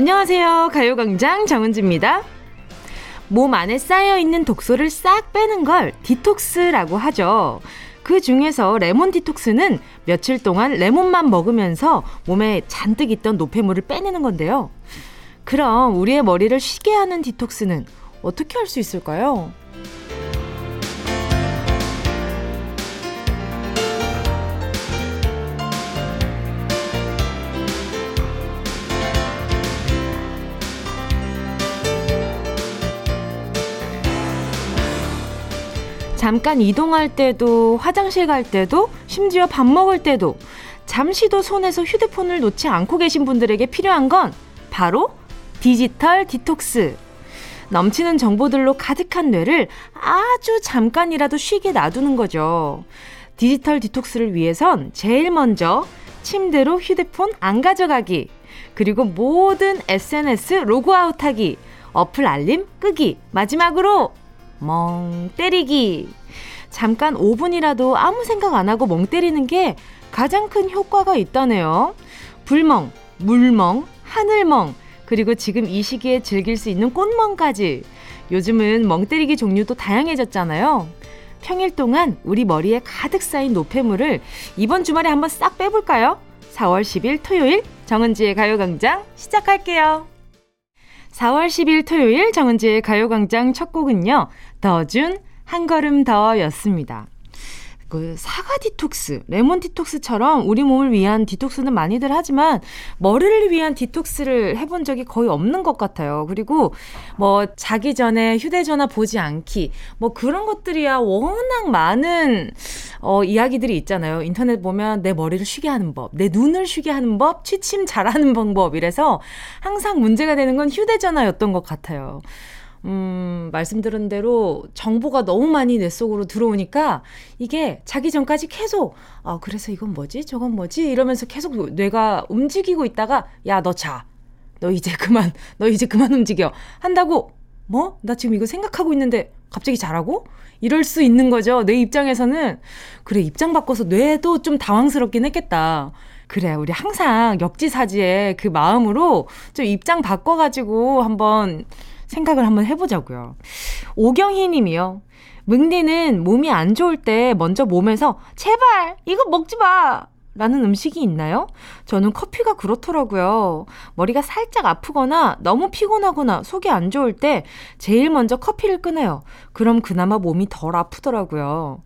안녕하세요. 가요광장 정은지입니다. 몸 안에 쌓여있는 독소를 싹 빼는 걸 디톡스라고 하죠. 그 중에서 레몬 디톡스는 며칠 동안 레몬만 먹으면서 몸에 잔뜩 있던 노폐물을 빼내는 건데요. 그럼 우리의 머리를 쉬게 하는 디톡스는 어떻게 할 수 있을까요? 잠깐 이동할 때도, 화장실 갈 때도, 심지어 밥 먹을 때도, 잠시도 손에서 휴대폰을 놓지 않고 계신 분들에게 필요한 건 바로 디지털 디톡스. 넘치는 정보들로 가득한 뇌를 아주 잠깐이라도 쉬게 놔두는 거죠. 디지털 디톡스를 위해선 제일 먼저 침대로 휴대폰 안 가져가기, 그리고 모든 SNS 로그아웃하기, 어플 알림 끄기, 마지막으로 멍 때리기. 잠깐 5분이라도 아무 생각 안 하고 멍 때리는 게 가장 큰 효과가 있다네요. 불멍, 물멍, 하늘멍, 그리고 지금 이 시기에 즐길 수 있는 꽃멍까지. 요즘은 멍 때리기 종류도 다양해졌잖아요. 평일 동안 우리 머리에 가득 쌓인 노폐물을 이번 주말에 한번 싹 빼볼까요? 4월 10일 토요일 정은지의 가요광장 시작할게요. 4월 10일 토요일 정은지의 가요광장 첫 곡은요. 더준 한 걸음 더 였습니다. 그 사과 디톡스, 레몬 디톡스처럼 우리 몸을 위한 디톡스는 많이들 하지만 머리를 위한 디톡스를 해본 적이 거의 없는 것 같아요. 그리고 뭐 자기 전에 휴대전화 보지 않기, 뭐 그런 것들이야 워낙 많은 어, 이야기들이 있잖아요. 인터넷 보면 내 머리를 쉬게 하는 법, 내 눈을 쉬게 하는 법, 취침 잘하는 방법 이래서 항상 문제가 되는 건 휴대전화였던 것 같아요. 음, 말씀드린 대로 정보가 너무 많이 뇌 속으로 들어오니까 이게 자기 전까지 계속, 아, 그래서 이건 뭐지? 저건 뭐지? 이러면서 계속 뇌가 움직이고 있다가, 야, 너 자. 너 이제 그만, 너 이제 그만 움직여. 한다고, 뭐? 나 지금 이거 생각하고 있는데 갑자기 자라고? 이럴 수 있는 거죠. 내 입장에서는. 그래, 입장 바꿔서 뇌도 좀 당황스럽긴 했겠다. 그래, 우리 항상 역지사지의 그 마음으로 좀 입장 바꿔가지고 한번 생각을 한번 해보자고요. 오경희 님이요. 뭉디는 몸이 안 좋을 때 먼저 몸에서 제발 이거 먹지 마! 라는 음식이 있나요? 저는 커피가 그렇더라고요. 머리가 살짝 아프거나 너무 피곤하거나 속이 안 좋을 때 제일 먼저 커피를 끊어요. 그럼 그나마 몸이 덜 아프더라고요.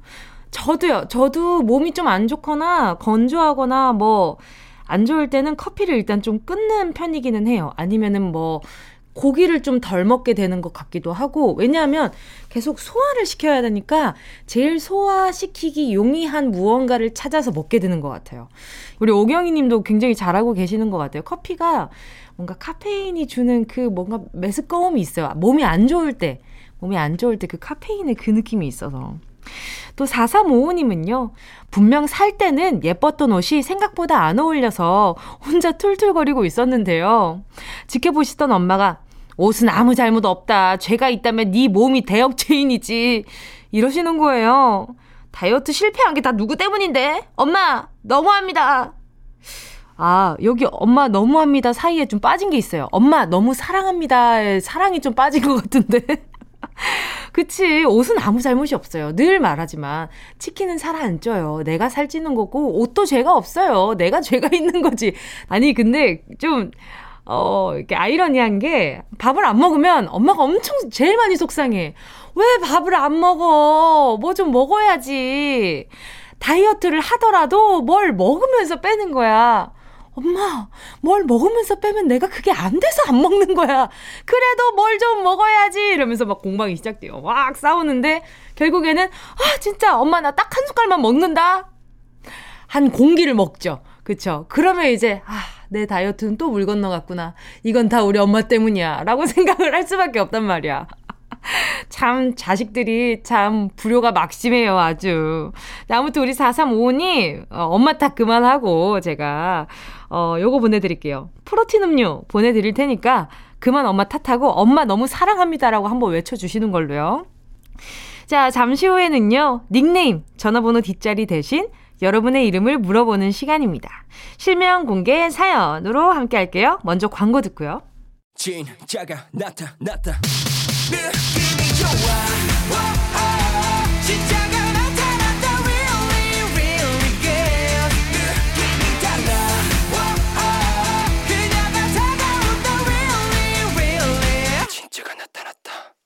저도요. 저도 몸이 좀 안 좋거나 건조하거나 뭐 안 좋을 때는 커피를 일단 좀 끊는 편이기는 해요. 아니면은 뭐 고기를 좀 덜 먹게 되는 것 같기도 하고, 왜냐하면 계속 소화를 시켜야 되니까 제일 소화시키기 용이한 무언가를 찾아서 먹게 되는 것 같아요. 우리 오경희 님도 굉장히 잘하고 계시는 것 같아요. 커피가 뭔가 카페인이 주는 그 뭔가 메스꺼움이 있어요. 몸이 안 좋을 때, 몸이 안 좋을 때 그 카페인의 그 느낌이 있어서. 또 4355님은요, 분명 살 때는 예뻤던 옷이 생각보다 안 어울려서 혼자 툴툴거리고 있었는데요. 지켜보시던 엄마가 옷은 아무 잘못 없다. 죄가 있다면 네 몸이 대역죄인이지. 이러시는 거예요. 다이어트 실패한 게 다 누구 때문인데? 엄마, 너무합니다. 아, 여기 엄마 너무합니다 사이에 좀 빠진 게 있어요. 엄마 너무 사랑합니다. 사랑이 좀 빠진 것 같은데. 그치. 옷은 아무 잘못이 없어요. 늘 말하지만. 치킨은 살안 쪄요. 내가 살찌는 거고, 옷도 죄가 없어요. 내가 죄가 있는 거지. 아니, 근데 좀, 어, 이렇게 아이러니한 게, 밥을 안 먹으면 엄마가 엄청 제일 많이 속상해. 왜 밥을 안 먹어? 뭐 좀 먹어야지. 다이어트를 하더라도 뭘 먹으면서 빼는 거야. 엄마, 뭘 먹으면서 빼면 내가 그게 안 돼서 안 먹는 거야. 그래도 뭘 좀 먹어야지. 이러면서 막 공방이 시작돼요. 막 싸우는데, 결국에는, 아, 진짜 엄마 나 딱 한 숟갈만 먹는다? 한 공기를 먹죠. 그쵸. 그러면 이제, 아, 내 다이어트는 또 물 건너갔구나. 이건 다 우리 엄마 때문이야. 라고 생각을 할 수밖에 없단 말이야. 참, 자식들이 참 불효가 막심해요, 아주. 아무튼 우리 4355님, 어, 엄마 탓 그만하고, 제가, 어, 요거 보내드릴게요. 프로틴 음료 보내드릴 테니까, 그만 엄마 탓하고, 엄마 너무 사랑합니다라고 한번 외쳐주시는 걸로요. 자, 잠시 후에는요, 닉네임, 전화번호 뒷자리 대신 여러분의 이름을 물어보는 시간입니다. 실명 공개 사연으로 함께 할게요. 먼저 광고 듣고요. 진짜가 나타났다 느낌이 좋아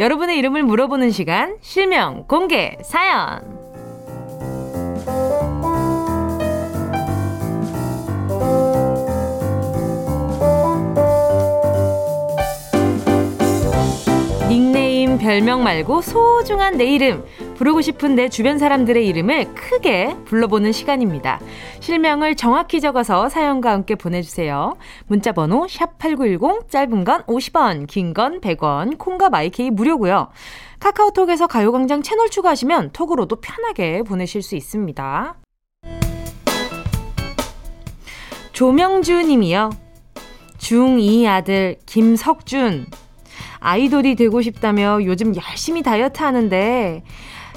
여러분의 이름을 물어보는 시간, 실명, 공개, 사연. 닉네임, 별명 말고 소중한 내 이름, 부르고 싶은 내 주변 사람들의 이름을 크게 불러보는 시간입니다. 실명을 정확히 적어서 사연과 함께 보내주세요. 문자 번호 샵8910, 짧은 건 50원, 긴 건 100원, 콩과 마이케이 무료고요. 카카오톡에서 가요광장 채널 추가하시면 톡으로도 편하게 보내실 수 있습니다. 조명주 님이요. 중2 아들 김석준. 아이돌이 되고 싶다며 요즘 열심히 다이어트 하는데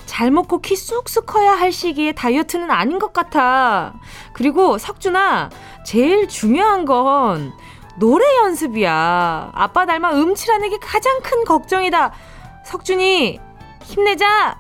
잘 먹고 키 쑥쑥 커야 할 시기에 다이어트는 아닌 것 같아. 그리고 석준아, 제일 중요한 건 노래 연습이야. 아빠 닮아 음치라는 게 가장 큰 걱정이다. 석준이, 힘내자!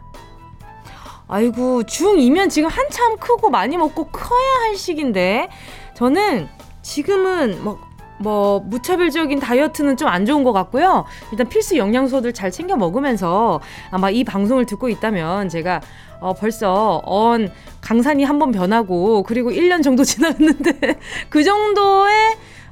아이고, 중2면 지금 한참 크고 많이 먹고 커야 할 시기인데, 저는 지금은 뭐, 뭐 무차별적인 다이어트는 좀 안 좋은 것 같고요. 일단 필수 영양소들 잘 챙겨 먹으면서 아마 이 방송을 듣고 있다면 제가 어 벌써 언 강산이 한 번 변하고 그리고 1년 정도 지났는데 그 정도의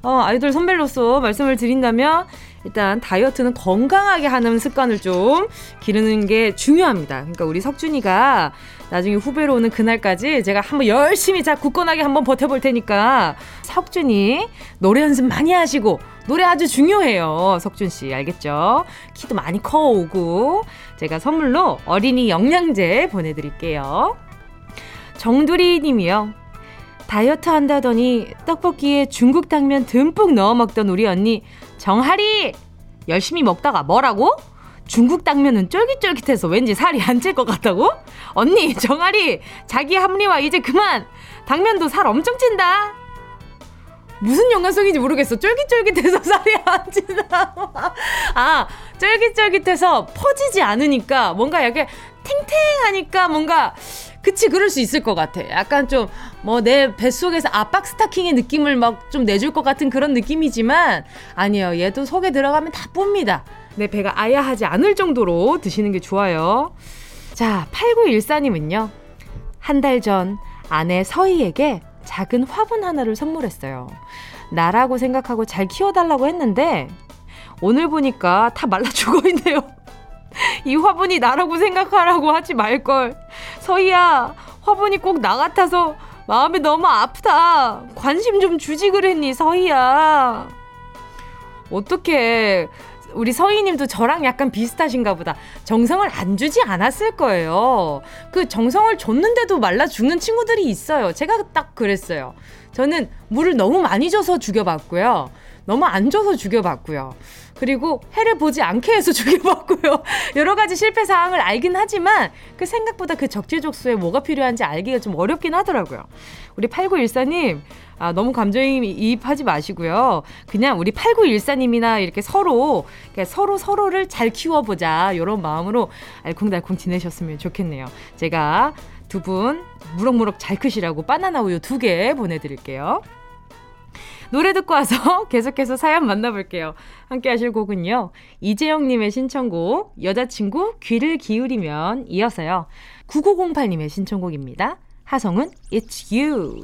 어 아이돌 선배로서 말씀을 드린다면 일단 다이어트는 건강하게 하는 습관을 좀 기르는 게 중요합니다. 그러니까 우리 석준이가 나중에 후배로 오는 그날까지 제가 한번 열심히 자 굳건하게 한번 버텨볼 테니까 석준이 노래 연습 많이 하시고 노래 아주 중요해요. 석준 씨 알겠죠? 키도 많이 커오고 제가 선물로 어린이 영양제 보내드릴게요. 정두리 님이요. 다이어트 한다더니 떡볶이에 중국 당면 듬뿍 넣어 먹던 우리 언니 정하리 열심히 먹다가 뭐라고? 중국 당면은 쫄깃쫄깃해서 왠지 살이 안 찔 것 같다고? 언니 정하리 자기 합리화 이제 그만 당면도 살 엄청 찐다 무슨 연관성인지 모르겠어. 쫄깃쫄깃해서 살이 안 찐다. 아, 쫄깃쫄깃해서 퍼지지 않으니까 뭔가 약간 탱탱하니까 뭔가 그치 그럴 수 있을 것 같아. 약간 좀 뭐 내 뱃속에서 압박 스타킹의 느낌을 막 좀 내줄 것 같은 그런 느낌이지만 아니요. 얘도 속에 들어가면 다 뿝니다. 내 배가 아야하지 않을 정도로 드시는 게 좋아요. 자, 8914님은요. 한 달 전 아내 서희에게 작은 화분 하나를 선물했어요. 나라고 생각하고 잘 키워달라고 했는데 오늘 보니까 다 말라 죽어 있네요. 이 화분이 나라고 생각하라고 하지 말걸. 서희야, 화분이 꼭 나 같아서 마음이 너무 아프다. 관심 좀 주지 그랬니, 서희야. 어떻게 우리 서희님도 저랑 약간 비슷하신가 보다. 정성을 안 주지 않았을 거예요. 그 정성을 줬는데도 말라 죽는 친구들이 있어요. 제가 딱 그랬어요. 저는 물을 너무 많이 줘서 죽여봤고요. 너무 안 줘서 죽여봤고요. 그리고 해를 보지 않게 해서 죽여봤고요. 여러 가지 실패 사항을 알긴 하지만 그 생각보다 그 적재적소에 뭐가 필요한지 알기가 좀 어렵긴 하더라고요. 우리 8914님, 아, 너무 감정이입하지 마시고요. 그냥 우리 8914님이나 이렇게 서로, 서로 서로를 잘 키워보자. 이런 마음으로 알콩달콩 지내셨으면 좋겠네요. 제가 두 분 무럭무럭 잘 크시라고 바나나 우유 두 개 보내드릴게요. 노래 듣고 와서 계속해서 사연 만나볼게요. 함께 하실 곡은요. 이재영님의 신청곡, 여자친구 귀를 기울이면 이어서요. 9908님의 신청곡입니다. 하성운 It's You.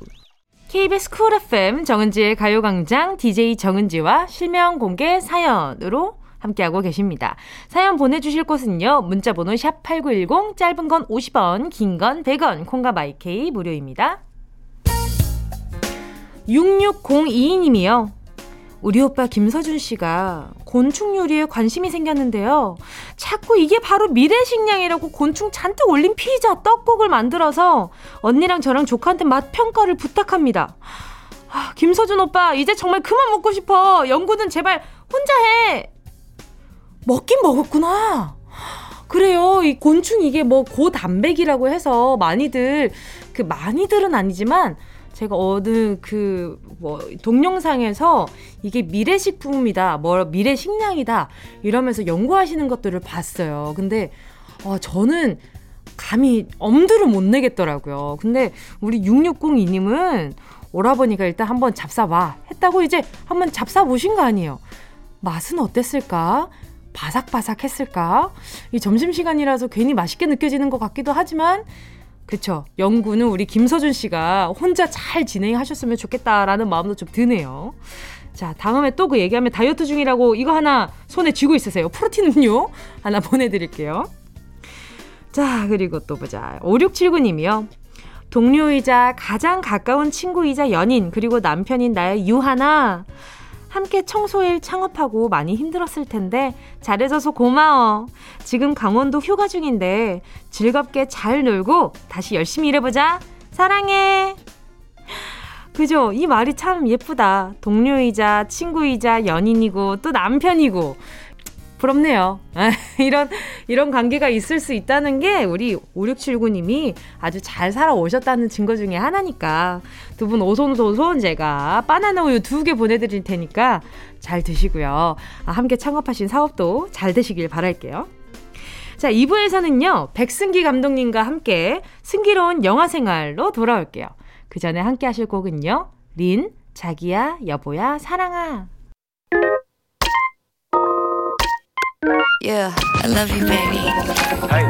KBS 쿨 FM 정은지의 가요광장 DJ 정은지와 실명 공개 사연으로 함께하고 계십니다. 사연 보내주실 곳은요. 문자번호 샵8910 짧은 건 50원 긴 건 100원 콩과 마이케이 무료입니다. 6602님이요. 우리 오빠 김서준 씨가 곤충 요리에 관심이 생겼는데요. 자꾸 이게 바로 미래식량이라고 곤충 잔뜩 올린 피자, 떡국을 만들어서 언니랑 저랑 조카한테 맛 평가를 부탁합니다. 아, 김서준 오빠, 이제 정말 그만 먹고 싶어. 연구는 제발 혼자 해. 먹긴 먹었구나. 그래요. 이 곤충 이게 뭐 고단백이라고 해서 많이들 그 많이들은 아니지만 제가 어느 그 뭐 동영상에서 이게 미래식품이다, 뭐 미래식량이다 이러면서 연구하시는 것들을 봤어요. 근데 어, 저는 감히 엄두를 못 내겠더라고요. 근데 우리 6602님은 오라버니가 일단 한번 잡사봐 했다고 이제 한번 잡사 보신 거 아니에요. 맛은 어땠을까? 바삭바삭했을까? 이 점심시간이라서 괜히 맛있게 느껴지는 것 같기도 하지만 그쵸. 연구는 우리 김서준 씨가 혼자 잘 진행하셨으면 좋겠다라는 마음도 좀 드네요. 자, 다음에 또 그 얘기하면 다이어트 중이라고 이거 하나 손에 쥐고 있으세요. 프로틴 음료 하나 보내드릴게요. 자, 그리고 또 보자. 5679님이요. 동료이자 가장 가까운 친구이자 연인, 그리고 남편인 나의 유하나. 함께 청소일 창업하고 많이 힘들었을 텐데 잘해줘서 고마워. 지금 강원도 휴가 중인데 즐겁게 잘 놀고 다시 열심히 일해보자. 사랑해. 그죠? 이 말이 참 예쁘다. 동료이자 친구이자 연인이고 또 남편이고 부럽네요. 이런, 이런 관계가 있을 수 있다는 게 우리 5679님이 아주 잘 살아오셨다는 증거 중에 하나니까 두 분 오손도손 제가 바나나 우유 두 개 보내드릴 테니까 잘 드시고요. 아, 함께 창업하신 사업도 잘 되시길 바랄게요. 자, 2부에서는요, 백승기 감독님과 함께 승기로운 영화 생활로 돌아올게요. 그 전에 함께 하실 곡은요, 린, 자기야, 여보야, 사랑아. Yeah, I love you, baby.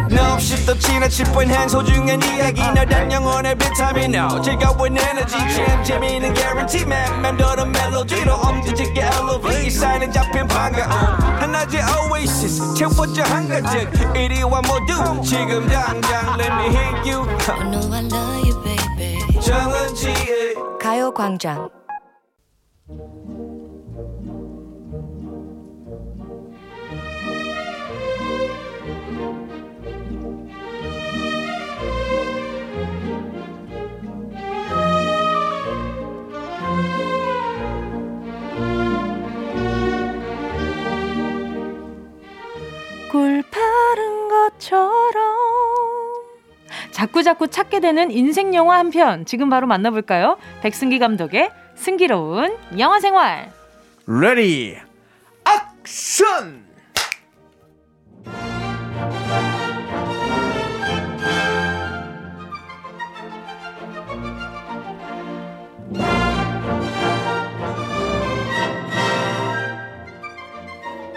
너 없이 또 지나칠 뻔한 소중한 이야기. 너란 영혼의 비타민 No 즐거운 에너지. 참 재미있는 guarantee man. 맘대로 멜로디로 엄지짓게 elevate 이 사인은 잡힌 반가움 하나의 oasis. 채워져 한가득. 이리와 모두 지금 당장 let me hit you. I know I love you, baby. 정은지의 가요광장. 꿀 바른 것처럼 자꾸 자꾸 찾게 되는 인생 영화 한 편 지금 바로 만나볼까요? 백승기 감독의 승기로운 영화 생활. Ready action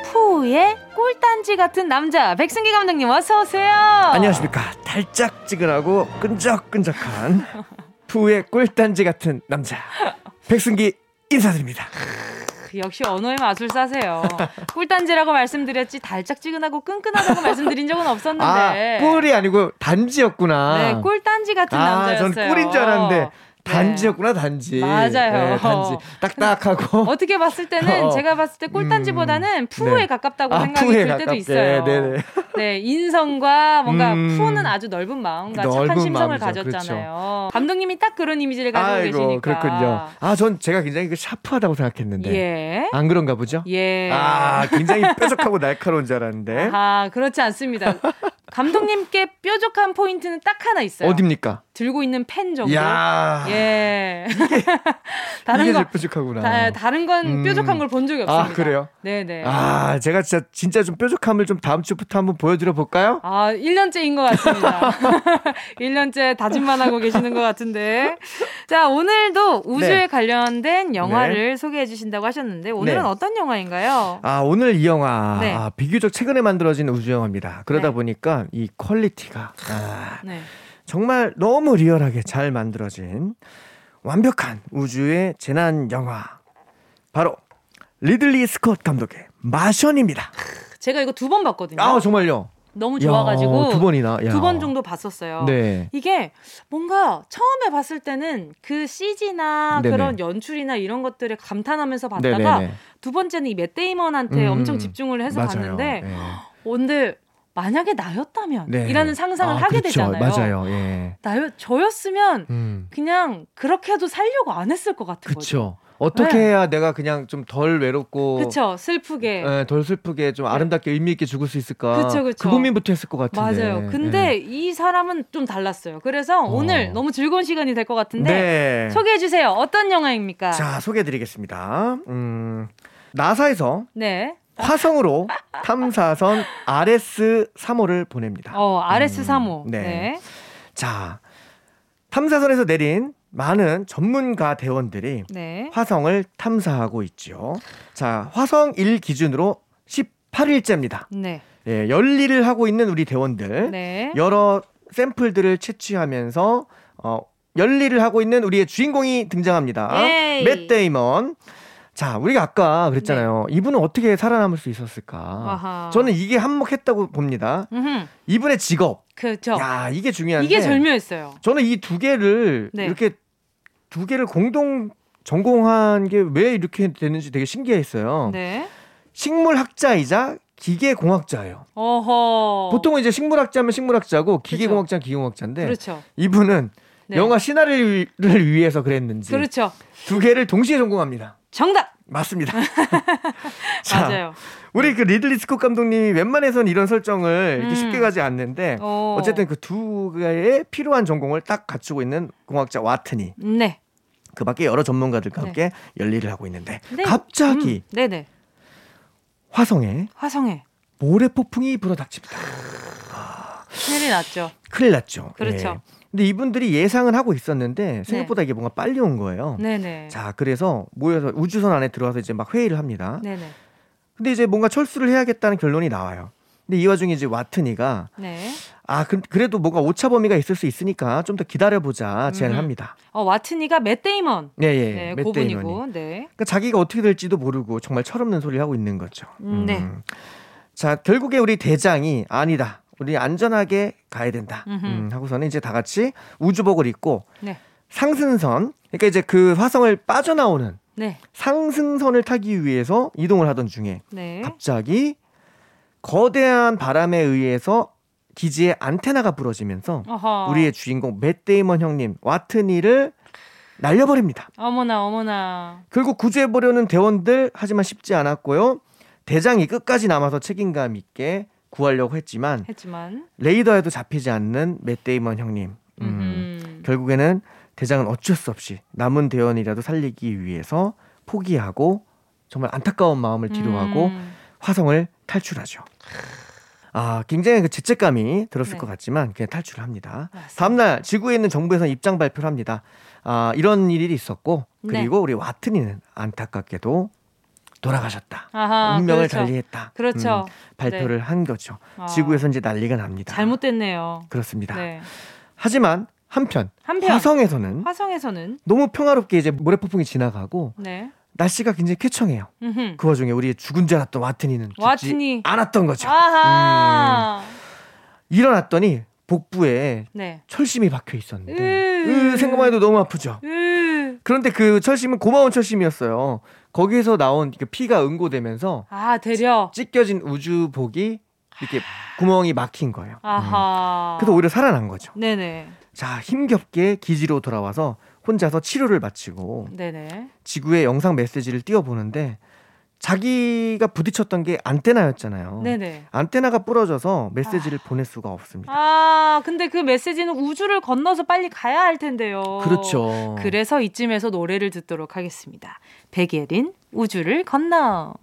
푸의 꿀단지 같은 남자 백승기 감독님 어서 오세요. 안녕하십니까 달짝지근하고 끈적끈적한 푸의 꿀단지 같은 남자 백승기 인사드립니다 역시 언어의 마술사세요. 꿀단지라고 말씀드렸지 달짝지근하고 끈끈하다고 말씀드린 적은 없었는데. 아 꿀이 아니고 단지였구나 네, 꿀단지 같은 아, 남자였어요. 전 꿀인 줄 알았는데 네. 단지였구나 단지 맞아요. 네, 단지 딱딱하고 어떻게 봤을 때는 어. 제가 봤을 때 꿀단지보다는 푸에 네. 가깝다고 아, 생각이 들 때도 가깝게. 있어요. 네네. 네, 인성과 뭔가 음. 푸는 아주 넓은 마음과 넓은 착한 심성을 마음이죠. 그렇죠. 가졌잖아요. 감독님이 딱 그런 이미지를 가지고 아이고 계시니까. 그렇군요 아전 제가 굉장히 그 샤프하다고 생각했는데 예. 안 그런가 보죠 예. 아 굉장히 뾰족하고 날카로운 줄 알았는데 아, 그렇지 않습니다. 감독님께 뾰족한 포인트는 딱 하나 있어요. 어딥니까 들고 있는 펜 정도. 야 예. 다른 이게 거 제일 뾰족하구나 다, 다른 건 음. 뾰족한 걸 본 적이 없습니다. 아 그래요 네네. 아 제가 진짜 진짜 좀 뾰족함을 좀 다음 주부터 한번 보여드려 볼까요 아, 1년째인 것 같습니다. 1년째 다짐만 하고 계시는 것 같은데. 자, 오늘도 우주에 네. 관련된 영화를 소개해 주신다고 하셨는데, 오늘은 네. 어떤 영화인가요? 아 오늘 이 영화 네. 아, 비교적 최근에 만들어진 우주 영화입니다 그러다 네. 보니까 이 quality가 아, 네. 정말 너무 리얼하게 잘 만들어진 완벽한 우주의 재난 영화 바로 리들리 스콧 감독의 마션입니다 제가 이거 두 번 봤거든요. 아 정말요 너무 야, 좋아가지고 두 번이나. 야. 두번 정도 봤었어요. 네. 이게 뭔가 처음에 봤을 때는 그 CG나 네네. 그런 연출이나 이런 것들에 감탄하면서 봤다가 네네네. 두 번째는 이 맷 데이먼한테 음, 엄청 집중을 해서 맞아요. 봤는데 예. 어, 근데 만약에 나였다면 네. 이라는 상상을 아, 하게 그렇죠. 되잖아요. 맞아요. 예. 나요 저였으면 음. 그냥 그렇게도 살려고 안 했을 것 같은 거죠. 그쵸. 어떻게 네. 해야 내가 그냥 좀 덜 외롭고 그쵸 슬프게 예, 덜 슬프게 좀 아름답게 의미 있게 죽을 수 있을까? 그쵸, 그쵸. 그 고민부터 했을 것 같은데. 맞아요. 근데 예. 이 사람은 좀 달랐어요. 그래서 어. 오늘 너무 즐거운 시간이 될 것 같은데 네. 소개해 주세요. 어떤 영화입니까? 자, 소개해 드리겠습니다. 음, 나사에서 네. 화성으로 탐사선 RS 3호를 보냅니다. 어, RS 3호. 네. 네. 자, 탐사선에서 내린 많은 전문가 대원들이 네. 화성을 탐사하고 있죠. 자, 화성 1 기준으로 18일째입니다. 네. 예, 열일을 하고 있는 우리 대원들. 네. 여러 샘플들을 채취하면서 어, 열일을 하고 있는 우리의 주인공이 등장합니다. 예이. 맷 데이먼. 자, 우리가 아까 그랬잖아요. 이분은 어떻게 살아남을 수 있었을까? 네. 아하. 저는 이게 한몫했다고 봅니다. 음흠. 이분의 직업. 그렇죠. 야, 이게 중요한데. 이게 절묘했어요. 저는 이 두 개를 네. 이렇게 두 개를 공동 전공한 게 왜 이렇게 되는지 되게 신기했어요. 네. 식물학자이자 기계공학자예요. 어허. 보통은 이제 식물학자면 식물학자고 기계공학자는 기계공학자인데 그렇죠. 이분은 네. 영화 시나리오를 위해서 그랬는지 그렇죠. 두 개를 동시에 전공합니다. 정답. 맞습니다. 자, 맞아요. 우리 그 리들리 스콧 감독님이 웬만해선 이런 설정을 음. 쉽게 가지 않는데 어. 어쨌든 그 두 개의 필요한 전공을 딱 갖추고 있는 공학자 와트니 네. 그 밖에 여러 전문가들과 함께 열일을 하고 있는데 네. 갑자기 음. 네네. 화성에 화성에 모래 폭풍이 불어닥칩니다. 큰일이 났죠. 큰일 났죠. 그렇죠. 예. 근데 이분들이 예상은 하고 있었는데 생각보다 이게 뭔가 빨리 온 거예요. 네네. 자, 그래서 모여서 우주선 안에 들어와서 이제 막 회의를 합니다. 네네. 근데 이제 뭔가 철수를 해야겠다는 결론이 나와요. 근데 이 와중에 이제 와트니가 네. 아 그, 래도 뭔가 오차 범위가 있을 수 있으니까 좀 더 기다려보자 제안을 음. 합니다. 어, 와트니가 맷 데이먼. 예, 예. 네, 맷 고분이고. 데이먼이. 네. 그러니까 자기가 어떻게 될지도 모르고 정말 철없는 소리를 하고 있는 거죠. 음, 네. 자, 결국에 우리 대장이 아니다. 우리 안전하게 가야 된다. 음, 하고서는 이제 다 같이 우주복을 입고 네. 상승선, 그러니까 이제 그 화성을 빠져나오는 네. 상승선을 타기 위해서 이동을 하던 중에 네. 갑자기 거대한 바람에 의해서 기지의 안테나가 부러지면서 어허. 우리의 주인공 맷 데이먼 형님 와트니를 날려버립니다. 어머나 어머나. 결국 구조해보려는 대원들 하지만 쉽지 않았고요. 대장이 끝까지 남아서 책임감 있게 구하려고 했지만 했지만. 레이더에도 잡히지 않는 맷 데이먼 형님. 음, 음. 결국에는 대장은 어쩔 수 없이 남은 대원이라도 살리기 위해서 포기하고 정말 안타까운 마음을 뒤로하고 음. 화성을 탈출하죠. 아, 굉장히 그 죄책감이 들었을 네. 것 같지만 그냥 탈출을 합니다. 맞습니다. 다음날 지구에 있는 정부에서 입장 발표를 합니다. 아, 이런 일이 있었고 그리고 네. 우리 와트니는 안타깝게도 돌아가셨다. 아하, 운명을 그렇죠. 달리했다. 그렇죠. 음, 발표를 한 거죠. 아. 지구에서 이제 난리가 납니다. 잘못됐네요. 그렇습니다. 네. 하지만 한편, 한편. 화성에서는 화성에서는 너무 평화롭게 이제 모래폭풍이 지나가고 네. 날씨가 굉장히 쾌청해요. 음흠. 그 와중에 우리 죽은 줄 알았던 와트니는 죽지 와트니. 않았던 거죠. 아하. 일어났더니 복부에 네. 철심이 박혀 있었는데 으. 으, 생각만 해도 너무 아프죠. 으. 그런데 그 철심은 고마운 철심이었어요. 거기에서 나온 그 피가 응고되면서 아, 되려. 찢겨진 우주복이 이렇게 구멍이 막힌 거예요. 음. 아하. 그래서 오히려 살아난 거죠. 네네. 자, 힘겹게 기지로 돌아와서 혼자서 치료를 마치고 네네. 지구에 영상 메시지를 띄워보는데 자기가 부딪혔던 게 안테나였잖아요. 네네. 안테나가 부러져서 메시지를 보낼 수가 없습니다. 아, 근데 그 메시지는 우주를 건너서 빨리 가야 할 텐데요. 그렇죠. 그래서 이쯤에서 노래를 듣도록 하겠습니다. 백예린, 우주를 건너.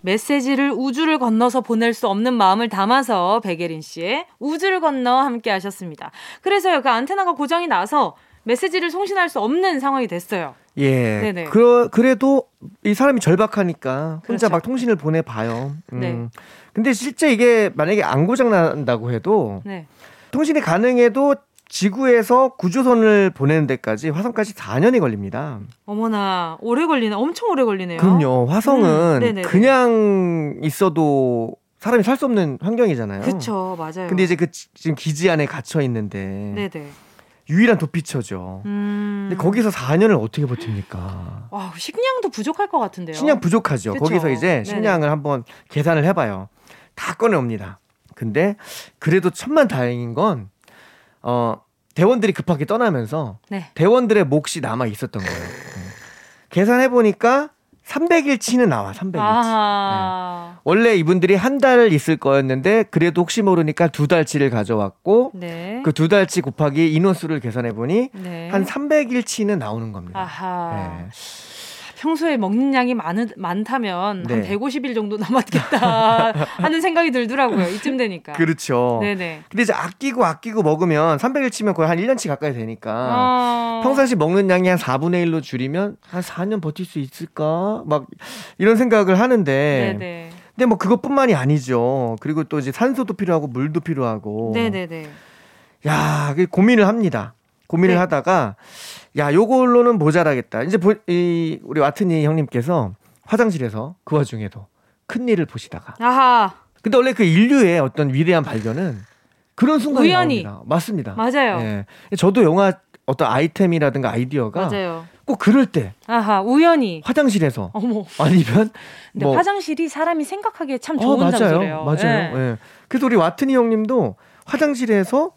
메시지를 우주를 건너서 보낼 수 없는 마음을 담아서 백예린 씨의 우주를 건너 함께 하셨습니다. 그래서요, 그 안테나가 고장이 나서 메시지를 송신할 수 없는 상황이 됐어요. 예. 네네. 그, 그래도 이 사람이 절박하니까 혼자 그렇죠. 막 통신을 보내봐요. 음. 네. 근데 실제 이게 만약에 안 고장난다고 해도 네. 통신이 가능해도 지구에서 구조선을 보내는 데까지 화성까지 4년이 걸립니다. 어머나, 오래 걸리네. 엄청 오래 걸리네요. 그럼요. 화성은 음. 그냥 있어도 사람이 살 수 없는 환경이잖아요. 그쵸, 맞아요. 근데 이제 그 지- 지금 기지 안에 갇혀 있는데 네네. 유일한 도피처죠. 음. 근데 거기서 4년을 어떻게 버팁니까? 와, 식량도 부족할 것 같은데요. 식량 부족하죠. 그쵸. 거기서 이제 네네. 식량을 한번 계산을 해봐요. 다 꺼내옵니다. 근데 그래도 천만 다행인 건 어, 대원들이 급하게 떠나면서 네. 대원들의 몫이 남아 있었던 거예요. 음. 계산해 보니까 300일치는 나와. 300일치. 아. 원래 이분들이 한 달 있을 거였는데 그래도 혹시 모르니까 두 달치를 가져왔고 네. 그두 달치 곱하기 인원수를 계산해 보니 네. 한 300일치는 나오는 겁니다. 아하. 네. 평소에 먹는 양이 많, 많다면 한 네. 150일 정도 남았겠다 하는 생각이 들더라고요. 이쯤 되니까. 그렇죠. 네네. 근데 이제 아끼고 아끼고 먹으면 300일 치면 거의 한 1년치 가까이 되니까 어... 평상시 먹는 양이 한 4분의 1로 줄이면 한 4년 버틸 수 있을까? 막 이런 생각을 하는데 네네. 근데 뭐 그것뿐만이 아니죠. 그리고 또 이제 산소도 필요하고 물도 필요하고 네네네. 야, 그 고민을 합니다. 고민을 네. 하다가 야, 요걸로는 모자라겠다. 이제 보, 이 우리 와트니 형님께서 화장실에서 그 와중에도 큰 일을 보시다가 아하. 근데 원래 그 인류의 어떤 위대한 발견은 그런 순간이 우연히. 나옵니다. 맞습니다. 맞아요. 예. 저도 영화 어떤 아이템이라든가 아이디어가 맞아요. 꼭 그럴 때 아하. 우연히. 화장실에서 어머. 아니면 근데 뭐 화장실이 사람이 생각하기에 참 어, 좋은 맞아요. 장소래요. 맞아요. 네. 예. 그래서 우리 와트니 형님도 화장실에서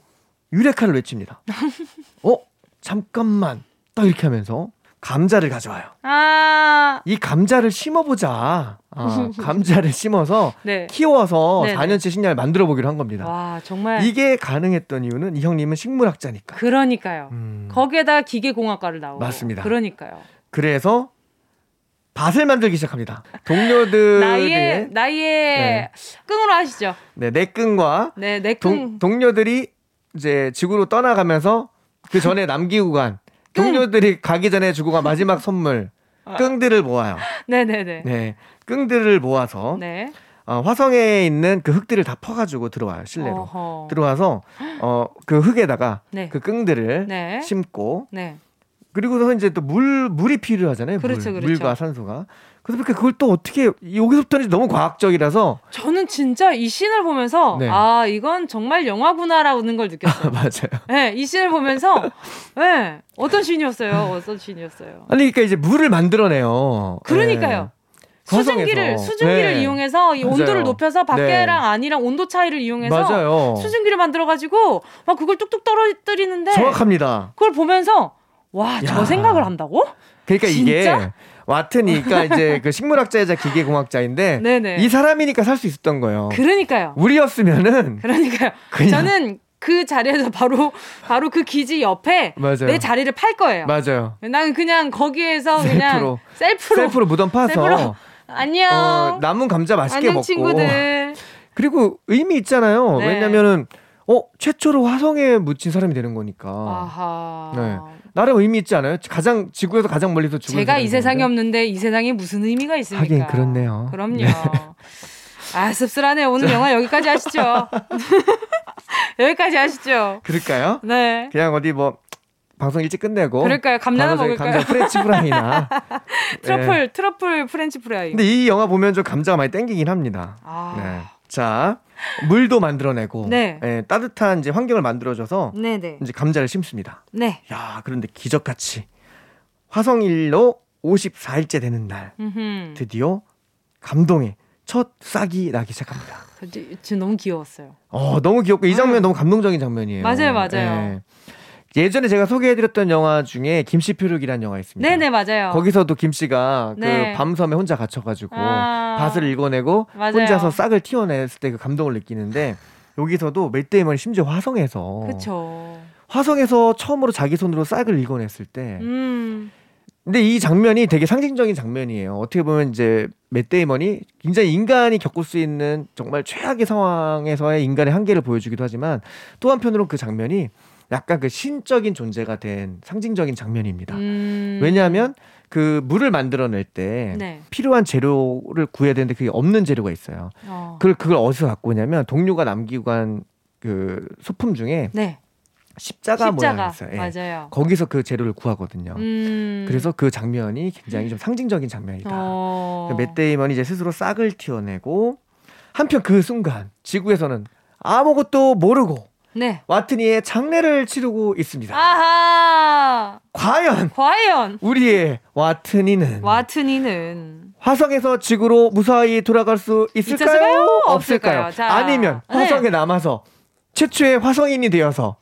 유레카를 외칩니다. 어? 잠깐만. 딱 이렇게 하면서 감자를 가져와요. 아. 이 감자를 심어보자. 아, 감자를 심어서 네. 키워서 네네. 4년째 식량을 만들어 보기로 한 겁니다. 와, 정말. 이게 가능했던 이유는 이 형님은 식물학자니까. 그러니까요. 음. 거기에다 기계공학과를 나오고. 맞습니다. 그러니까요. 그래서 밭을 만들기 시작합니다. 동료들의 나이에 나이에 네. 끈으로 하시죠. 네, 내끈과 네, 내 동, 끈. 동료들이 이제 지구로 떠나가면서 그 전에 남기고 간 동료들이 가기 전에 주고 간 마지막 선물 끈들을 모아요. 네, 네, 네. 네, 끈들을 모아서 네. 어, 화성에 있는 그 흙들을 다 퍼가지고 들어와요 실내로. 어허. 들어와서 어 그 흙에다가 네. 그 끈들을 네. 심고 네. 그리고서 이제 또 물 물이 필요하잖아요. 그렇죠, 물, 그렇죠. 물과 산소가. 그래서 그걸 또 어떻게 여기서부터는 너무 과학적이라서 저는 진짜 이 씬을 보면서 네. 아 이건 정말 영화구나라는 걸 느꼈어요. 맞아요. 네, 이 씬을 보면서 네, 어떤 씬이었어요? 어떤 씬이었어요? 아니 그러니까 이제 물을 만들어내요. 그러니까요. 네. 수증기를. 수증기를 네. 이용해서 이 맞아요. 온도를 높여서 밖에랑 네. 안이랑 온도 차이를 이용해서 맞아요. 수증기를 만들어 가지고 막 그걸 뚝뚝 떨어뜨리는데 정확합니다. 그걸 보면서 와저 야. 생각을 한다고? 그러니까 이게 진짜? 와트니까 이제 그 식물학자이자 기계공학자인데 네네. 이 사람이니까 살 수 있었던 거예요. 그러니까요. 우리였으면은 그러니까요. 그냥- 저는 그 자리에서 바로 바로 그 기지 옆에 맞아요. 내 자리를 팔 거예요. 맞아요. 나는 그냥 거기에서 그냥 셀프로. 셀프로, 셀프로 무덤 파서 셀프로. 안녕. 어, 남은 감자 맛있게 안녕 먹고 친구들. 그리고 의미 있잖아요. 네. 왜냐면은 어 최초로 화성에 묻힌 사람이 되는 거니까 아하. 네. 나름 의미 있지 않아요? 가장 지구에서 가장 멀리서 죽은 제가 이 세상에. 없는데 이 세상에 무슨 의미가 있습니까? 하긴 그렇네요. 그럼요. 네. 아 씁쓸하네요. 오늘 영화 여기까지 하시죠. 여기까지 하시죠. 그럴까요? 네. 그냥 어디 뭐 방송 일찍 끝내고 그럴까요? 감자 하나 바로 저기 먹을까요? 감자 프렌치 프라이나 트러플 네. 트러플 프렌치 프라이. 근데 이 영화 보면 좀 감자가 많이 땡기긴 합니다. 아. 네. 자, 물도 만들어내고 네. 예, 따뜻한 이제 환경을 만들어줘서 네네. 이제 감자를 심습니다. 네. 야, 그런데 기적같이 화성일로 54일째 되는 날 음흠. 드디어 감동의 첫 싹이 나기 시작합니다. 저- 지금 너무 귀여웠어요. 어, 너무 귀엽고 이 장면 너무 감동적인 장면이에요. 음. 맞아요, 맞아요. 예. 예전에 제가 소개해드렸던 영화 중에 김씨 표류기라는 영화 있습니다. 네네 맞아요. 거기서도 김 씨가 네. 그 밤섬에 혼자 갇혀가지고 아. 밭을 읽어내고 맞아요. 혼자서 싹을 튀어냈을 때 그 감동을 느끼는데 여기서도 맷 데이먼이 심지어 화성에서 그쵸. 화성에서 처음으로 자기 손으로 싹을 일궈냈을 때 음. 근데 이 장면이 되게 상징적인 장면이에요. 어떻게 보면 이제 맷 데이먼이 굉장히 인간이 겪을 수 있는 정말 최악의 상황에서의 인간의 한계를 보여주기도 하지만 또 한편으로 그 장면이 약간 그 신적인 존재가 된 상징적인 장면입니다. 음. 왜냐하면 그 물을 만들어낼 때 네. 필요한 재료를 구해야 되는데 그게 없는 재료가 있어요. 어. 그걸 그걸 어디서 갖고 오냐면 동료가 남기고 간 그 소품 중에 네. 십자가, 모양이 십자가 있어요. 예. 맞아요. 거기서 그 재료를 구하거든요. 음. 그래서 그 장면이 굉장히 좀 상징적인 장면이다. 어. 맷 데이먼이 이제 스스로 싹을 튀어내고 한편 그 순간 지구에서는 아무것도 모르고 네. 와트니의 장례를 치르고 있습니다. 아하. 과연 과연 우리의 와트니는 와트니는 화성에서 지구로 무사히 돌아갈 수 있을까요? 있었을까요? 없을까요? 없을까요? 자, 아니면 네. 화성에 남아서 최초의 화성인이 되어서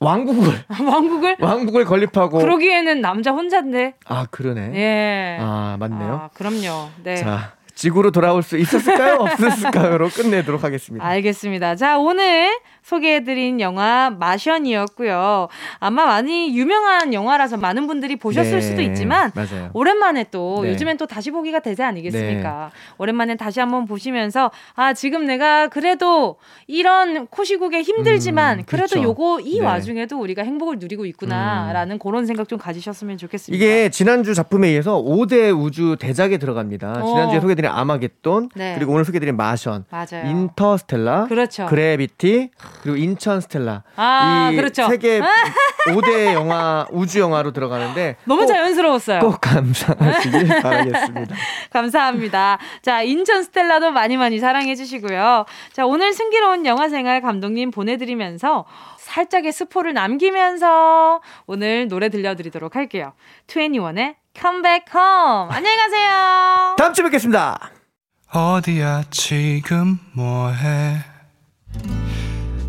왕국을 왕국을 왕국을 건립하고 그러기에는 남자 혼자인데. 아 그러네. 예. 아 맞네요. 아, 그럼요. 네. 자 지구로 돌아올 수 있었을까요? 없었을까요?로 끝내도록 하겠습니다. 알겠습니다. 자, 오늘 소개해드린 영화 마션이었고요. 아마 많이 유명한 영화라서 많은 분들이 보셨을 네, 수도 있지만 맞아요. 오랜만에 또 네. 요즘엔 또 다시 보기가 대세 아니겠습니까? 오랜만에 다시 한번 보시면서 아 지금 내가 그래도 이런 코시국에 힘들지만 음, 그래도. 요거 이 네. 음. 와중에도 우리가 행복을 누리고 있구나라는 그런 생각 좀 가지셨으면 좋겠습니다. 이게 지난주 작품에 의해서 5대 우주 대작에 들어갑니다. 어. 지난주에 소개드린 아마겟돈, 네. 그리고 오늘 소개드린 마션, 맞아요. 인터스텔라, 그렇죠. 그래비티, 그리고 인천 스텔라. 아, 이 그렇죠. 세계 5대 영화, 우주 영화로 들어가는데 너무 꼭, 자연스러웠어요. 꼭 감상하시길 바라겠습니다. 감사합니다. 자, 인천 스텔라도 많이 많이 사랑해 주시고요. 자, 오늘 승기로운 영화 생활 감독님 보내 드리면서 살짝의 스포를 남기면서 오늘 노래 들려드리도록 할게요. 21의 Come Back Home. 안녕히 가세요. 다음 주에 뵙겠습니다. 어디야 지금 뭐해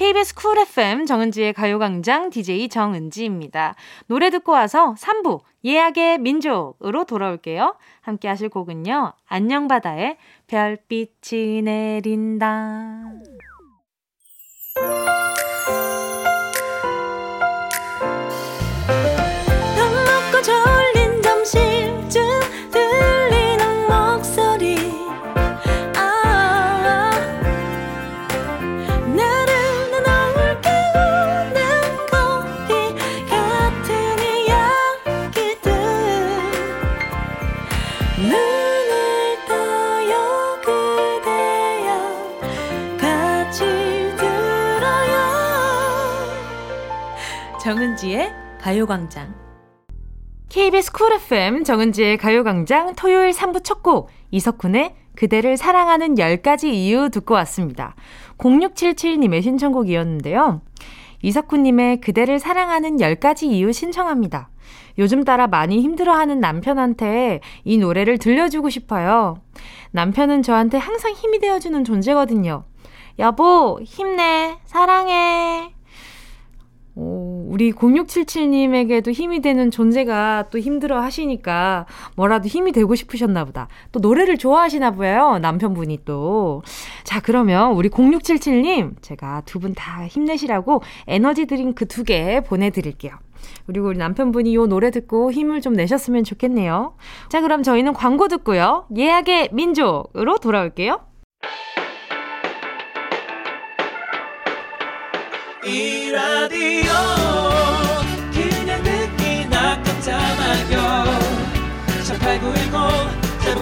KBS 쿨 FM 정은지의 가요광장 DJ 정은지입니다. 노래 듣고 와서 3부 예약의 민족으로 돌아올게요. 함께 하실 곡은요. 안녕바다의 별빛이 내린다. 정은지의 가요광장 KBS 쿨 FM 정은지의 가요광장 토요일 3부 첫 곡 이석훈의 그대를 사랑하는 10가지 이유 듣고 왔습니다. 0677님의 신청곡이었는데요. 이석훈님의 그대를 사랑하는 10가지 이유 신청합니다. 요즘 따라 많이 힘들어하는 남편한테 이 노래를 들려주고 싶어요. 남편은 저한테 항상 힘이 되어주는 존재거든요. 여보, 힘내. 사랑해. 오, 우리 0677님에게도 힘이 되는 존재가 또 힘들어 하시니까 뭐라도 힘이 되고 싶으셨나 보다. 또 노래를 좋아하시나 봐요. 남편분이 또. 자, 그러면 우리 0677님, 제가 두 분 다 힘내시라고 에너지 드링크 두 개 보내드릴게요. 그리고 우리 남편분이 요 노래 듣고 힘을 좀 내셨으면 좋겠네요. 자, 그럼 저희는 광고 듣고요. 예약의 민족으로 돌아올게요. 이 라디오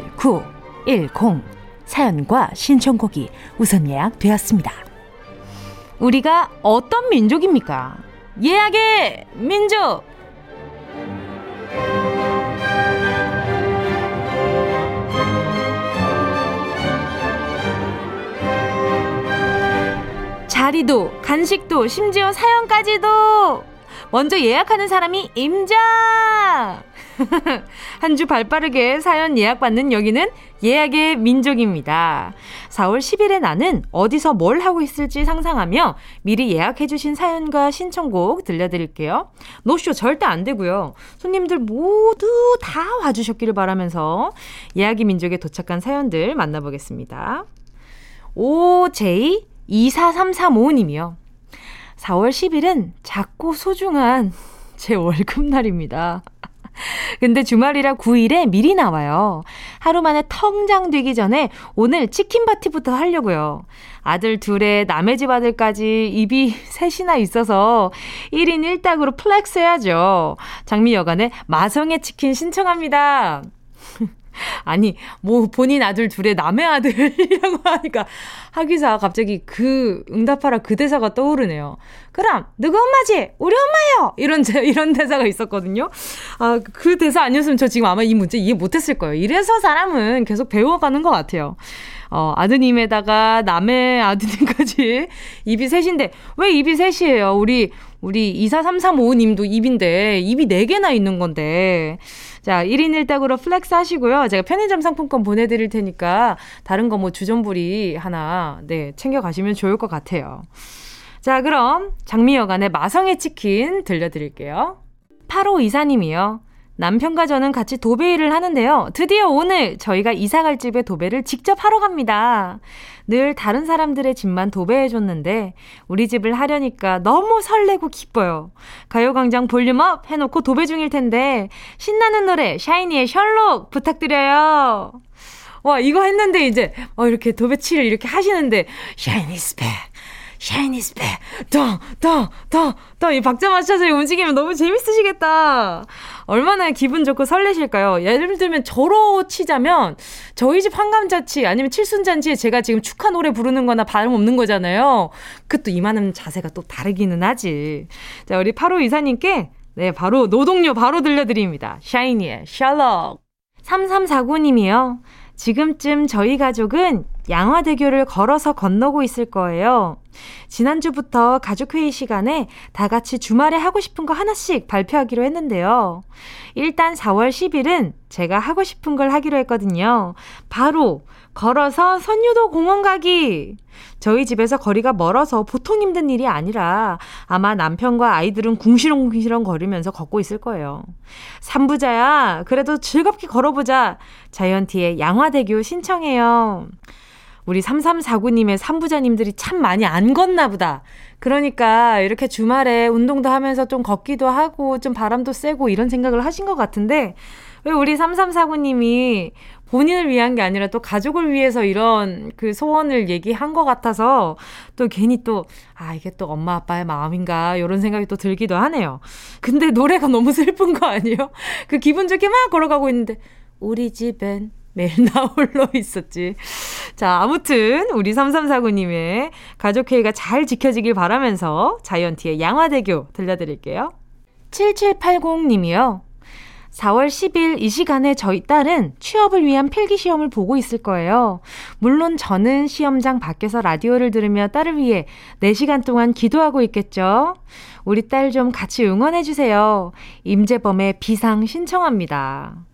8910 사연과 신청곡이 우선 예약되었습니다. 우리가 어떤 민족입니까? 예약의 민족! 자리도, 간식도, 심지어 사연까지도 먼저 예약하는 사람이 임자! 한 주 발빠르게 사연 예약받는 여기는 예약의 민족입니다. 4월 10일에 나는 어디서 뭘 하고 있을지 상상하며 미리 예약해주신 사연과 신청곡 들려드릴게요. 노쇼 절대 안 되고요. 손님들 모두 다 와주셨기를 바라면서 예약의 민족에 도착한 사연들 만나보겠습니다. OJ24335님이요. 4월 10일은 작고 소중한 제 월급날입니다. 근데 주말이라 9일에 미리 나와요. 하루 만에 텅장 되기 전에 오늘 치킨 파티부터 하려고요. 아들 둘에 남의 집 아들까지 입이 셋이나 있어서 1인 1닭으로 flex 해야죠. 장미여관의 마성의 치킨 신청합니다. 아니, 뭐, 본인 아들 둘에 남의 아들이라고 하니까, 하기사 갑자기 그 응답하라 그 대사가 떠오르네요. 그럼, 누구 엄마지? 우리 엄마요! 이런, 제, 이런 대사가 있었거든요. 아, 그 대사 아니었으면 저 지금 아마 이 문제 이해 못했을 거예요. 이래서 사람은 계속 배워가는 것 같아요. 어, 아드님에다가 남의 아드님까지 입이 셋인데, 왜 입이 셋이에요? 우리, 우리 243355님도 입인데, 입이 4개나 있는 건데. 자, 1인 1닭으로 flex 하시고요. 제가 편의점 상품권 보내 드릴 테니까 다른 거 뭐 주전부리 하나, 네, 챙겨 가시면 좋을 것 같아요. 자, 그럼 장미여관의 마성의 치킨 들려 드릴게요. 팔공이사님이요. 남편과 저는 같이 도배 일을 하는데요. 드디어 오늘 저희가 이사갈 집에 도배를 직접 하러 갑니다. 늘 다른 사람들의 집만 도배해줬는데 우리 집을 하려니까 너무 설레고 기뻐요. 가요광장 volume up 해놓고 도배 중일 텐데 신나는 노래 샤이니의 셜록 부탁드려요. 와 이거 했는데 이제 어 이렇게 도배지를 이렇게 하시는데 SHINee's back SHINee's back 더, 더, 더, 더, 이 박자 맞춰서 움직이면 너무 재밌으시겠다. 얼마나 기분 좋고 설레실까요? 예를 들면 저로 치자면 저희 집 환갑잔치 아니면 칠순잔치에 제가 지금 축하 노래 부르는 거나 발음 없는 거잖아요. 그 또 이만한 자세가 또 다르기는 하지. 자, 우리 8호 이사님께 네, 바로 노동요 바로 들려드립니다. 샤이니의 샬록. 3349님이요. 지금쯤 저희 가족은 양화대교를 걸어서 건너고 있을 거예요. 지난주부터 가족회의 시간에 다 같이 주말에 하고 싶은 거 하나씩 발표하기로 했는데요. 일단 4월 10일은 제가 하고 싶은 걸 하기로 했거든요. 바로 걸어서 선유도 공원 가기. 저희 집에서 거리가 멀어서 보통 힘든 일이 아니라 아마 남편과 아이들은 궁시렁궁시렁 거리면서 걷고 있을 거예요. 삼부자야, 그래도 즐겁게 걸어보자. 자이언티의 양화대교 신청해요. 우리 3349님의 삼부자님들이 참 많이 안 걷나 보다. 그러니까 이렇게 주말에 운동도 하면서 좀 걷기도 하고 좀 바람도 쐬고 이런 생각을 하신 것 같은데 왜 우리 3349님이 본인을 위한 게 아니라 또 가족을 위해서 이런 그 소원을 얘기한 것 같아서 또 괜히 또, 아, 이게 또 엄마 아빠의 마음인가, 이런 생각이 또 들기도 하네요. 근데 노래가 너무 슬픈 거 아니에요? 그 기분 좋게 막 걸어가고 있는데, 우리 집엔 매일 나 홀로 있었지. 자, 아무튼 우리 3349님의 가족회의가 잘 지켜지길 바라면서 자이언티의 양화대교 들려드릴게요. 7780님이요. 4월 10일 이 시간에 저희 딸은 취업을 위한 필기 시험을 보고 있을 거예요. 물론 저는 시험장 밖에서 라디오를 들으며 딸을 위해 4시간 동안 기도하고 있겠죠. 우리 딸 좀 같이 응원해주세요. 임재범의 비상 신청합니다.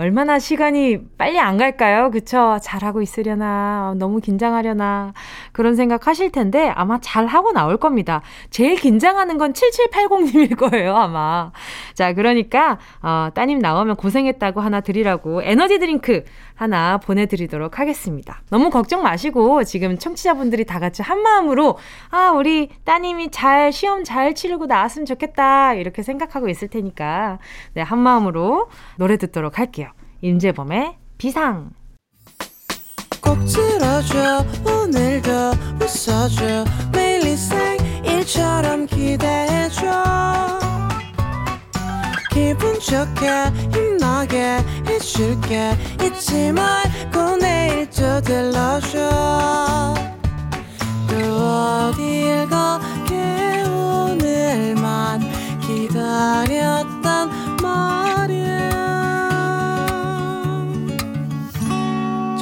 얼마나 시간이 빨리 안 갈까요? 그쵸? 잘하고 있으려나, 너무 긴장하려나, 그런 생각 하실 텐데 아마 잘하고 나올 겁니다. 제일 긴장하는 건 7780님일 거예요, 아마. 자, 그러니까, 어, 따님 나오면 고생했다고 하나 드리라고 에너지 드링크 하나 보내드리도록 하겠습니다. 너무 걱정 마시고 지금 청취자분들이 다 같이 한 마음으로, 아, 우리 따님이 잘, 시험 잘 치르고 나왔으면 좋겠다. 이렇게 생각하고 있을 테니까, 네, 한 마음으로 노래 듣도록 할게요. 임재범의 비상. 꼭 들어줘 오늘도 웃어줘. 매일 일상일처럼 기대해줘. 기분 좋게 힘나게 해줄게. 잊지 말고 내일 또 들러줘. 또 어딜 가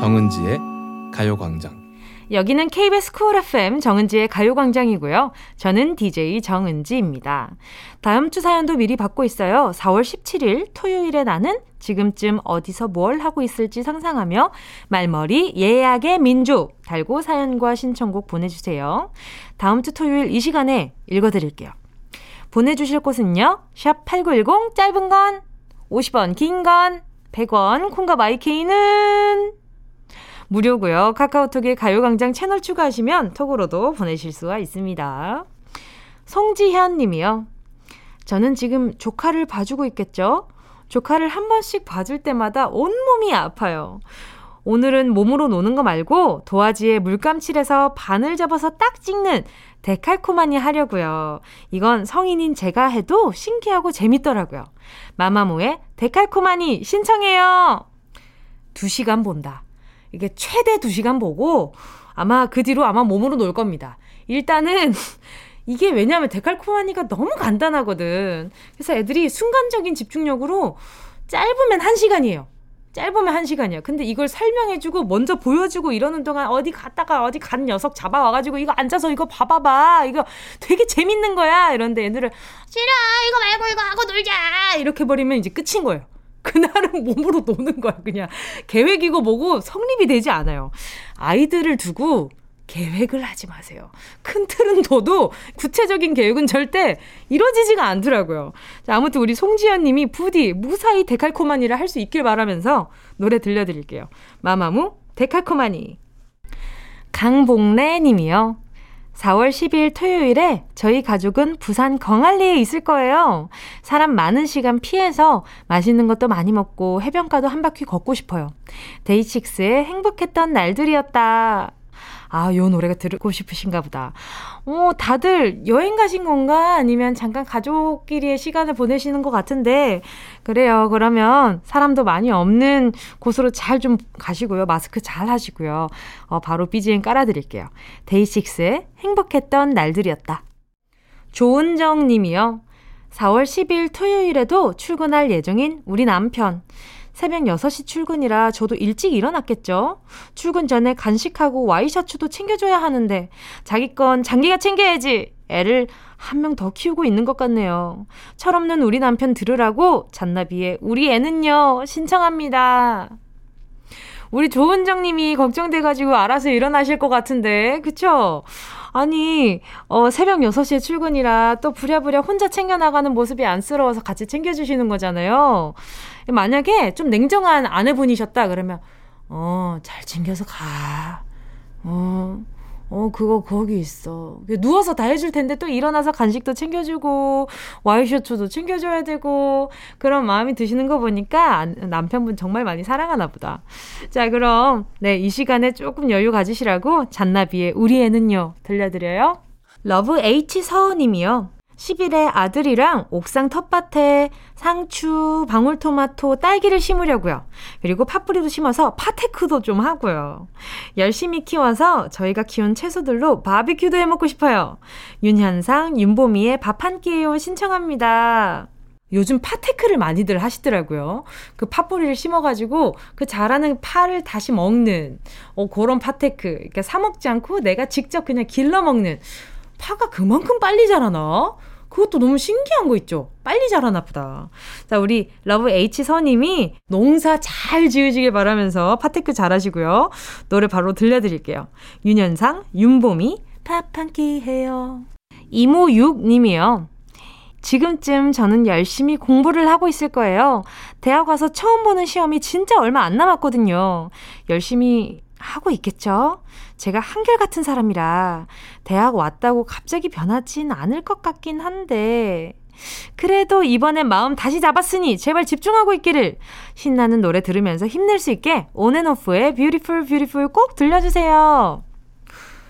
정은지의 가요광장 여기는 KBS 쿨 FM 정은지의 가요광장이고요. 저는 DJ 정은지입니다. 다음 주 사연도 미리 받고 있어요. 4월 17일 토요일에 나는 지금쯤 어디서 뭘 하고 있을지 상상하며 말머리 예약의 민족 달고 사연과 신청곡 보내주세요. 다음 주 토요일 이 시간에 읽어드릴게요. 보내주실 곳은요. 샵 8910 짧은 건 50원 긴 건 100원 콩과 마이케이는 무료고요. 카카오톡에 가요광장 채널 추가하시면 톡으로도 보내실 수가 있습니다. 송지현 님이요. 저는 지금 조카를 봐주고 있겠죠? 조카를 한 번씩 봐줄 때마다 온몸이 아파요. 오늘은 몸으로 노는 거 말고 도화지에 물감 칠해서 바늘 접어서 딱 찍는 데칼코마니 하려고요. 이건 성인인 제가 해도 신기하고 재밌더라고요. 마마무의 데칼코마니 신청해요. 2시간 본다. 이게 최대 2시간 보고 아마 그 뒤로 아마 몸으로 놀 겁니다. 일단은 이게 왜냐하면 데칼코마니가 너무 간단하거든. 그래서 애들이 순간적인 집중력으로 짧으면 1시간이에요. 짧으면 1시간이야. 근데 이걸 설명해주고 먼저 보여주고 이러는 동안 어디 갔다가 어디 간 녀석 잡아와가지고 이거 앉아서 이거 봐봐봐. 이거 되게 재밌는 거야. 이런데 애들은 싫어. 이거 말고 이거 하고 놀자. 이렇게 버리면 이제 끝인 거예요. 그날은 몸으로 노는 거야. 그냥 계획이고 뭐고 성립이 되지 않아요. 아이들을 두고 계획을 하지 마세요. 큰 틀은 둬도 구체적인 계획은 절대 이루어지지가 않더라고요. 자, 아무튼 우리 송지현 님이 부디 무사히 데칼코마니를 할 수 있길 바라면서 노래 들려드릴게요. 마마무 데칼코마니. 강봉래 님이요. 4월 10일 토요일에 저희 가족은 부산 광안리에 있을 거예요. 사람 많은 시간 피해서 맛있는 것도 많이 먹고 해변가도 한 바퀴 걷고 싶어요. 데이식스의 행복했던 날들이었다. 아, 요 노래가 듣고 싶으신가 보다. 어, 다들 여행 가신 건가? 아니면 잠깐 가족끼리의 시간을 보내시는 것 같은데, 그래요. 그러면 사람도 많이 없는 곳으로 잘 좀 가시고요. 마스크 잘 하시고요. 어, 바로 BGM 깔아드릴게요. 데이식스의 행복했던 날들이었다. 조은정 님이요. 4월 10일 토요일에도 출근할 예정인 우리 남편. 새벽 6시 출근이라 저도 일찍 일어났겠죠? 출근 전에 간식하고 와이셔츠도 챙겨줘야 하는데 자기 건 장기가 챙겨야지. 애를 한 명 더 키우고 있는 것 같네요. 철없는 우리 남편 들으라고 잔나비의 우리 애는요 신청합니다. 우리 조은정님이 걱정돼가지고 알아서 일어나실 것 같은데, 그쵸? 아니, 어, 새벽 6시에 출근이라 또 부랴부랴 혼자 챙겨나가는 모습이 안쓰러워서 같이 챙겨주시는 거잖아요. 만약에 좀 냉정한 아내분이셨다, 그러면, 어, 잘 챙겨서 가. 어, 어, 그거 거기 있어. 누워서 다 해줄 텐데 또 일어나서 간식도 챙겨주고, 와이셔츠도 챙겨줘야 되고, 그런 마음이 드시는 거 보니까 남편분 정말 많이 사랑하나 보다. 자, 그럼, 네, 이 시간에 조금 여유 가지시라고 잔나비의 우리 애는요, 들려드려요. Love H 서우님이요. 10일에 아들이랑 옥상 텃밭에 상추, 방울토마토, 딸기를 심으려고요. 그리고 파뿌리도 심어서 파테크도 좀 하고요. 열심히 키워서 저희가 키운 채소들로 바비큐도 해 먹고 싶어요. 윤현상, 윤보미의 밥 한 끼 해요 신청합니다. 요즘 파테크를 많이들 하시더라고요. 그 파뿌리를 심어가지고 그 자라는 파를 다시 먹는, 어, 그런 파테크. 그러니까 사 먹지 않고 내가 직접 그냥 길러 먹는. 파가 그만큼 빨리 자라나? 그것도 너무 신기한 거 있죠? 빨리 자라나 보다. 자, 우리 Love H 서님이 농사 잘 지으시길 바라면서 파테크 잘 하시고요. 노래 바로 들려드릴게요. 윤현상, 윤봄이, 팝한끼 해요. 이모6 님이요. 지금쯤 저는 열심히 공부를 하고 있을 거예요. 대학 와서 처음 보는 시험이 진짜 얼마 안 남았거든요. 열심히 하고 있겠죠? 제가 한결같은 사람이라 대학 왔다고 갑자기 변하진 않을 것 같긴 한데, 그래도 이번엔 마음 다시 잡았으니 제발 집중하고 있기를 신나는 노래 들으면서 힘낼 수 있게 온앤오프의 Beautiful Beautiful 꼭 들려주세요.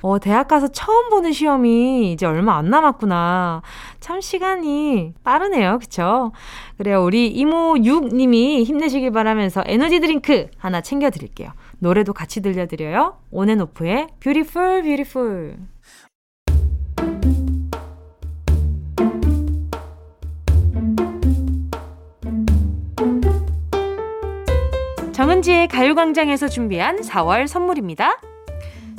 어, 대학 가서 처음 보는 시험이 이제 얼마 안 남았구나. 참 시간이 빠르네요. 그쵸? 그래요. 우리 이모 6님이 힘내시길 바라면서 에너지 드링크 하나 챙겨드릴게요. 노래도 같이 들려드려요. 온앤오프의 Beautiful Beautiful. 정은지의 가요광장에서 준비한 4월 선물입니다.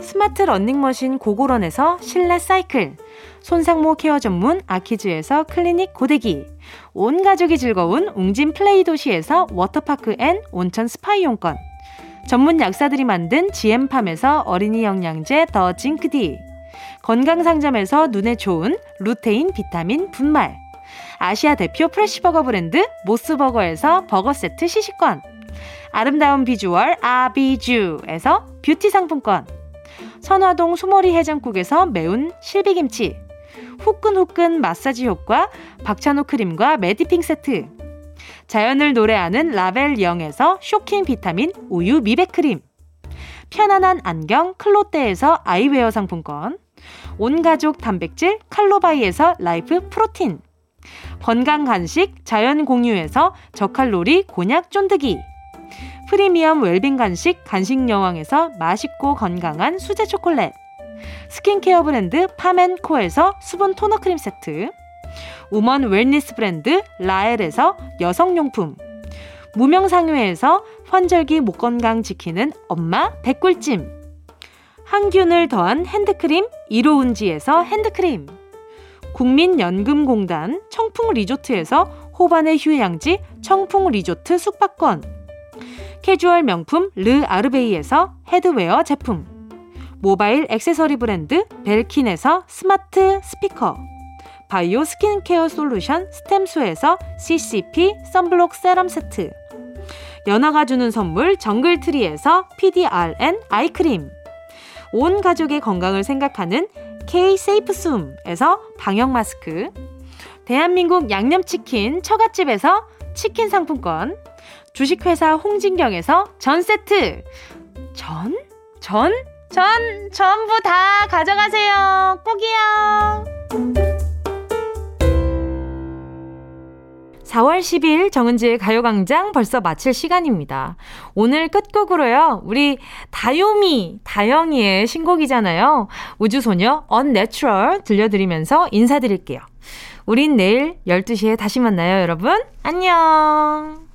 스마트 러닝머신 고고런에서 실내 사이클, 손상모 care 전문 아키즈에서 클리닉 고데기, 온 가족이 즐거운 웅진 플레이 도시에서 워터파크 and 온천 스파 이용권, 전문 약사들이 만든 지엠팜에서 어린이 영양제 더 징크디, 건강상점에서 눈에 좋은 루테인 비타민 분말, 아시아 대표 fresh burger 브랜드 모스버거에서 버거 세트 시식권, 아름다운 비주얼 아비주에서 뷰티 상품권, 선화동 수모리 해장국에서 매운 실비김치, 후끈후끈 마사지 효과 박찬호 크림과 메디핑 세트, 자연을 노래하는 라벨 영에서 shocking 비타민 우유 미백 크림, 편안한 안경 클로떼에서 아이웨어 상품권, 온가족 단백질 칼로바이에서 life protein, 건강 간식 자연 공유에서 저칼로리 곤약 쫀득이, 프리미엄 웰빙 간식 간식 여왕에서 맛있고 건강한 수제 초콜릿, 스킨케어 브랜드 파멘코에서 수분 토너 크림 세트, woman wellness 브랜드 라엘에서 여성용품, 무명상회에서 환절기 목 건강 지키는 엄마 배꿀찜, 항균을 더한 핸드크림 이로운지에서 핸드크림, 국민연금공단 청풍 리조트에서 호반의 휴양지 청풍 리조트 숙박권, 캐주얼 명품 르 아르베이에서 headwear 제품, 모바일 액세서리 브랜드 벨킨에서 스마트 스피커, 바이오 skincare solution 스템수에서 CCP sunblock serum 세트, 연아가 주는 선물 정글트리에서 PDRN 아이크림, 온 가족의 건강을 생각하는 K 세이프 숨에서 방역 마스크, 대한민국 양념치킨 처갓집에서 치킨 상품권, 주식회사 홍진경에서 전 세트, 전? 전? 전 전부 다 가져가세요. 꼭이요. 4월 10일 정은지의 가요광장 벌써 마칠 시간입니다. 오늘 끝곡으로요, 우리 다요미, 다영이의 신곡이잖아요. 우주소녀 Unnatural 들려드리면서 인사드릴게요. 우린 내일 12시에 다시 만나요, 여러분. 안녕!